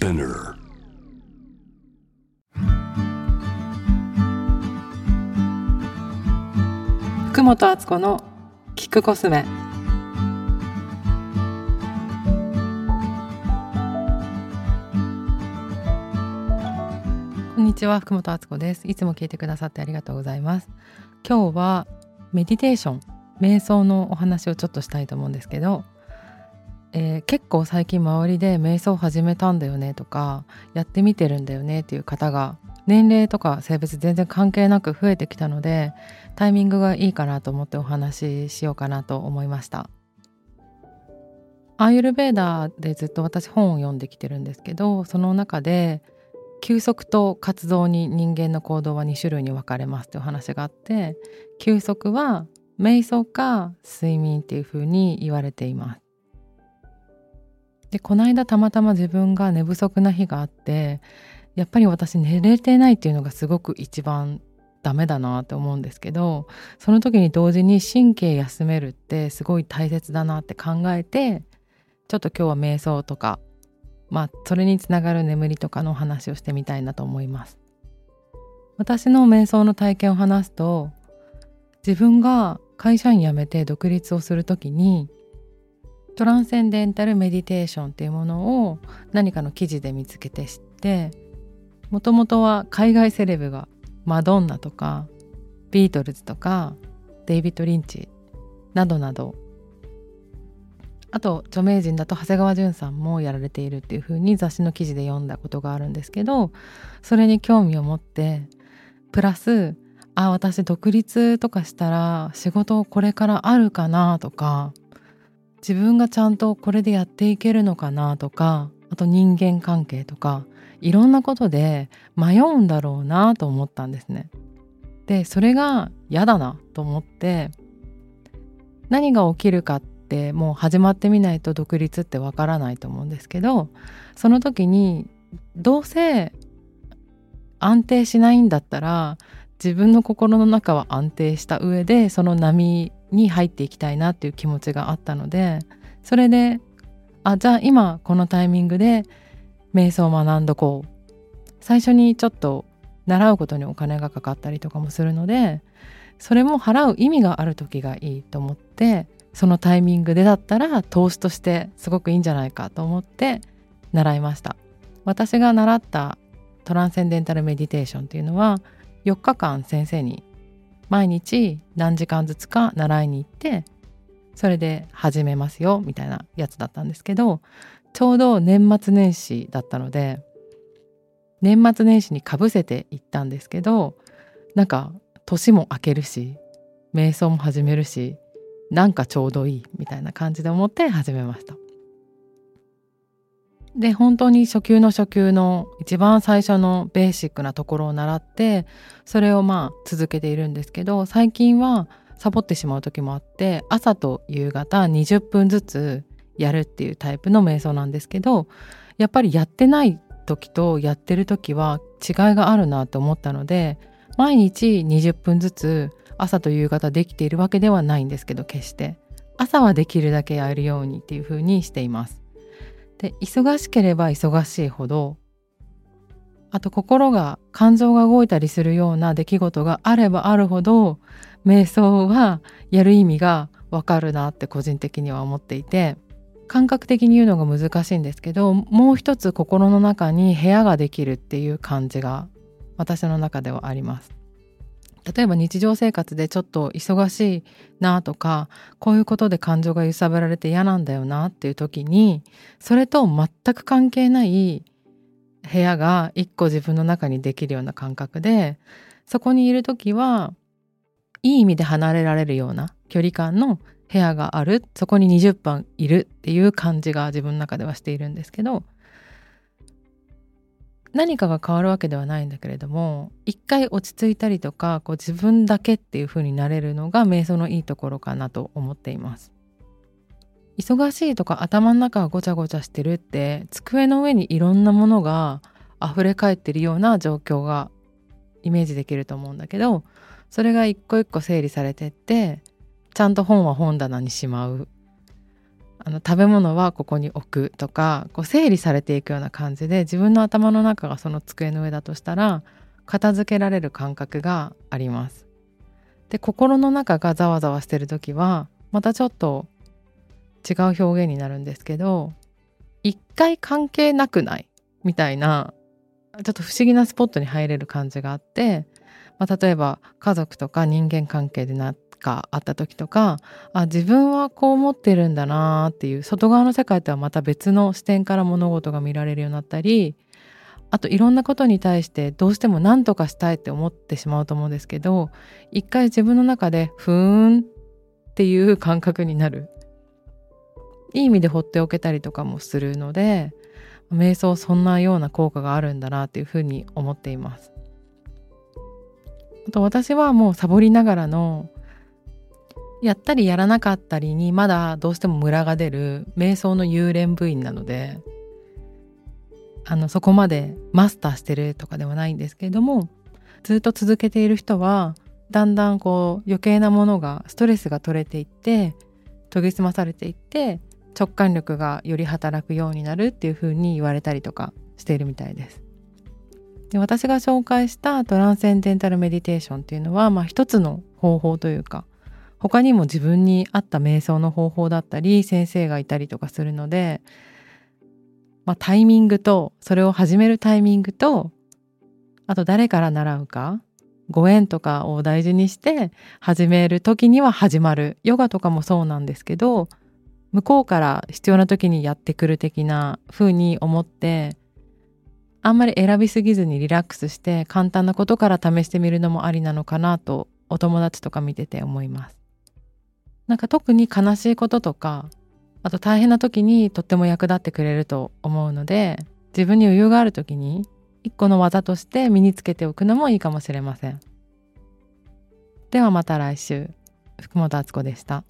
Spinner. 福本敦子の聞くコスメこんにちは福本敦子ですいつも聞いてくださってありがとうございます今日はメディテーション瞑想のお話をちょっとしたいと思うんですけど、えー結構最近周りで瞑想始めたんだよねとかやってみてるんだよねっていう方が年齢とか性別全然関係なく増えてきたのでタイミングがいいかなと思ってお話ししようかなと思いました。アーユルベーダーでずっと私本を読んできてるんですけどその中で休息と活動に人間の行動は2種類に分かれますという話があって休息は瞑想か睡眠っていう風に言われています。でこの間たまたま自分が寝不足な日があってやっぱり私寝れてないっていうのがすごく一番ダメだなって思うんですけどその時に同時に神経休めるってすごい大切だなって考えてちょっと今日は瞑想とかまあそれにつながる眠りとかの話をしてみたいなと思います。私の瞑想の体験を話すと自分が会社員辞めて独立をする時にトランセンデンタルメディテーションっていうものを何かの記事で見つけて知ってもともとは海外セレブがマドンナとかビートルズとかデイビッド・リンチなどなどあと著名人だと長谷川潤さんもやられているっていう風に雑誌の記事で読んだことがあるんですけどそれに興味を持ってプラスあ私独立とかしたら仕事これからあるかなとか自分がちゃんとこれでやっていけるのかなとかあと人間関係とかいろんなことで迷うんだろうなと思ったんですね。でそれが嫌だなと思って何が起きるかってもう始まってみないと独立ってわからないと思うんですけどその時にどうせ安定しないんだったら自分の心の中は安定した上でその波に入っていきたいなっていう気持ちがあったのでそれであじゃあ今このタイミングで瞑想を学んどこう。最初にちょっと習うことにお金がかかったりとかもするのでそれも払う意味がある時がいいと思ってそのタイミングでだったら投資としてすごくいいんじゃないかと思って習いました。私が習ったトランセンデンタルメディテーションっていうのは4日間先生に毎日何時間ずつか習いに行ってそれで始めますよみたいなやつだったんですけどちょうど年末年始だったので年末年始にかぶせていったんですけどなんか年も明けるし瞑想も始めるしなんかちょうどいいみたいな感じで思って始めました。で本当に初級の初級の一番最初のベーシックなところを習ってそれをまあ続けているんですけど最近はサボってしまう時もあって朝と夕方20分ずつやるっていうタイプの瞑想なんですけどやっぱりやってない時とやってる時は違いがあるなと思ったので毎日20分ずつ朝と夕方できているわけではないんですけど決して朝はできるだけやるようにっていう風にしています。で忙しければ忙しいほどあと心が感情が動いたりするような出来事があればあるほど瞑想はやる意味がわかるなって個人的には思っていて感覚的に言うのが難しいんですけどもう一つ心の中に部屋ができるっていう感じが私の中ではあります。例えば日常生活でちょっと忙しいなとかこういうことで感情が揺さぶられて嫌なんだよなっていう時にそれと全く関係ない部屋が一個自分の中にできるような感覚でそこにいる時はいい意味で離れられるような距離感の部屋があるそこに20分いるっていう感じが自分の中ではしているんですけど何かが変わるわけではないんだけれども一回落ち着いたりとかこう自分だけっていう風になれるのが瞑想のいいところかなと思っています。忙しいとか頭の中がごちゃごちゃしてるって机の上にいろんなものが溢れ返ってるような状況がイメージできると思うんだけどそれが一個一個整理されてってちゃんと本は本棚にしまう。あの食べ物はここに置くとかこう整理されていくような感じで自分の頭の中がその机の上だとしたら片付けられる感覚があります。で心の中がざわざわしてる時はまたちょっと違う表現になるんですけど一回関係なくない？みたいなちょっと不思議なスポットに入れる感じがあって、まあ、例えば家族とか人間関係でなってかあった時とかあ自分はこう思ってるんだなっていう外側の世界とはまた別の視点から物事が見られるようになったりあといろんなことに対してどうしても何とかしたいって思ってしまうと思うんですけど一回自分の中でふーんっていう感覚になるいい意味で放っておけたりとかもするので瞑想そんなような効果があるんだなっていうふうに思っています。あと私はもうサボりながらのやったりやらなかったりにまだどうしてもムラが出る瞑想の幽霊部員なのであのそこまでマスターしてるとかではないんですけれどもずっと続けている人はだんだんこう余計なものがストレスが取れていって研ぎ澄まされていって直感力がより働くようになるっていうふうに言われたりとかしているみたいです。で私が紹介したトランセンデンタルメディテーションっていうのは、まあ、一つの方法というか他にも自分に合った瞑想の方法だったり先生がいたりとかするので、まあ、タイミングとそれを始めるタイミングとあと誰から習うかご縁とかを大事にして始める時には始まるヨガとかもそうなんですけど向こうから必要な時にやってくる的な風に思ってあんまり選びすぎずにリラックスして簡単なことから試してみるのもありなのかなとお友達とか見てて思います。なんか特に悲しいこととかあと大変な時にとっても役立ってくれると思うので自分に余裕がある時に一個の技として身につけておくのもいいかもしれません。ではまた来週福本敦子でした。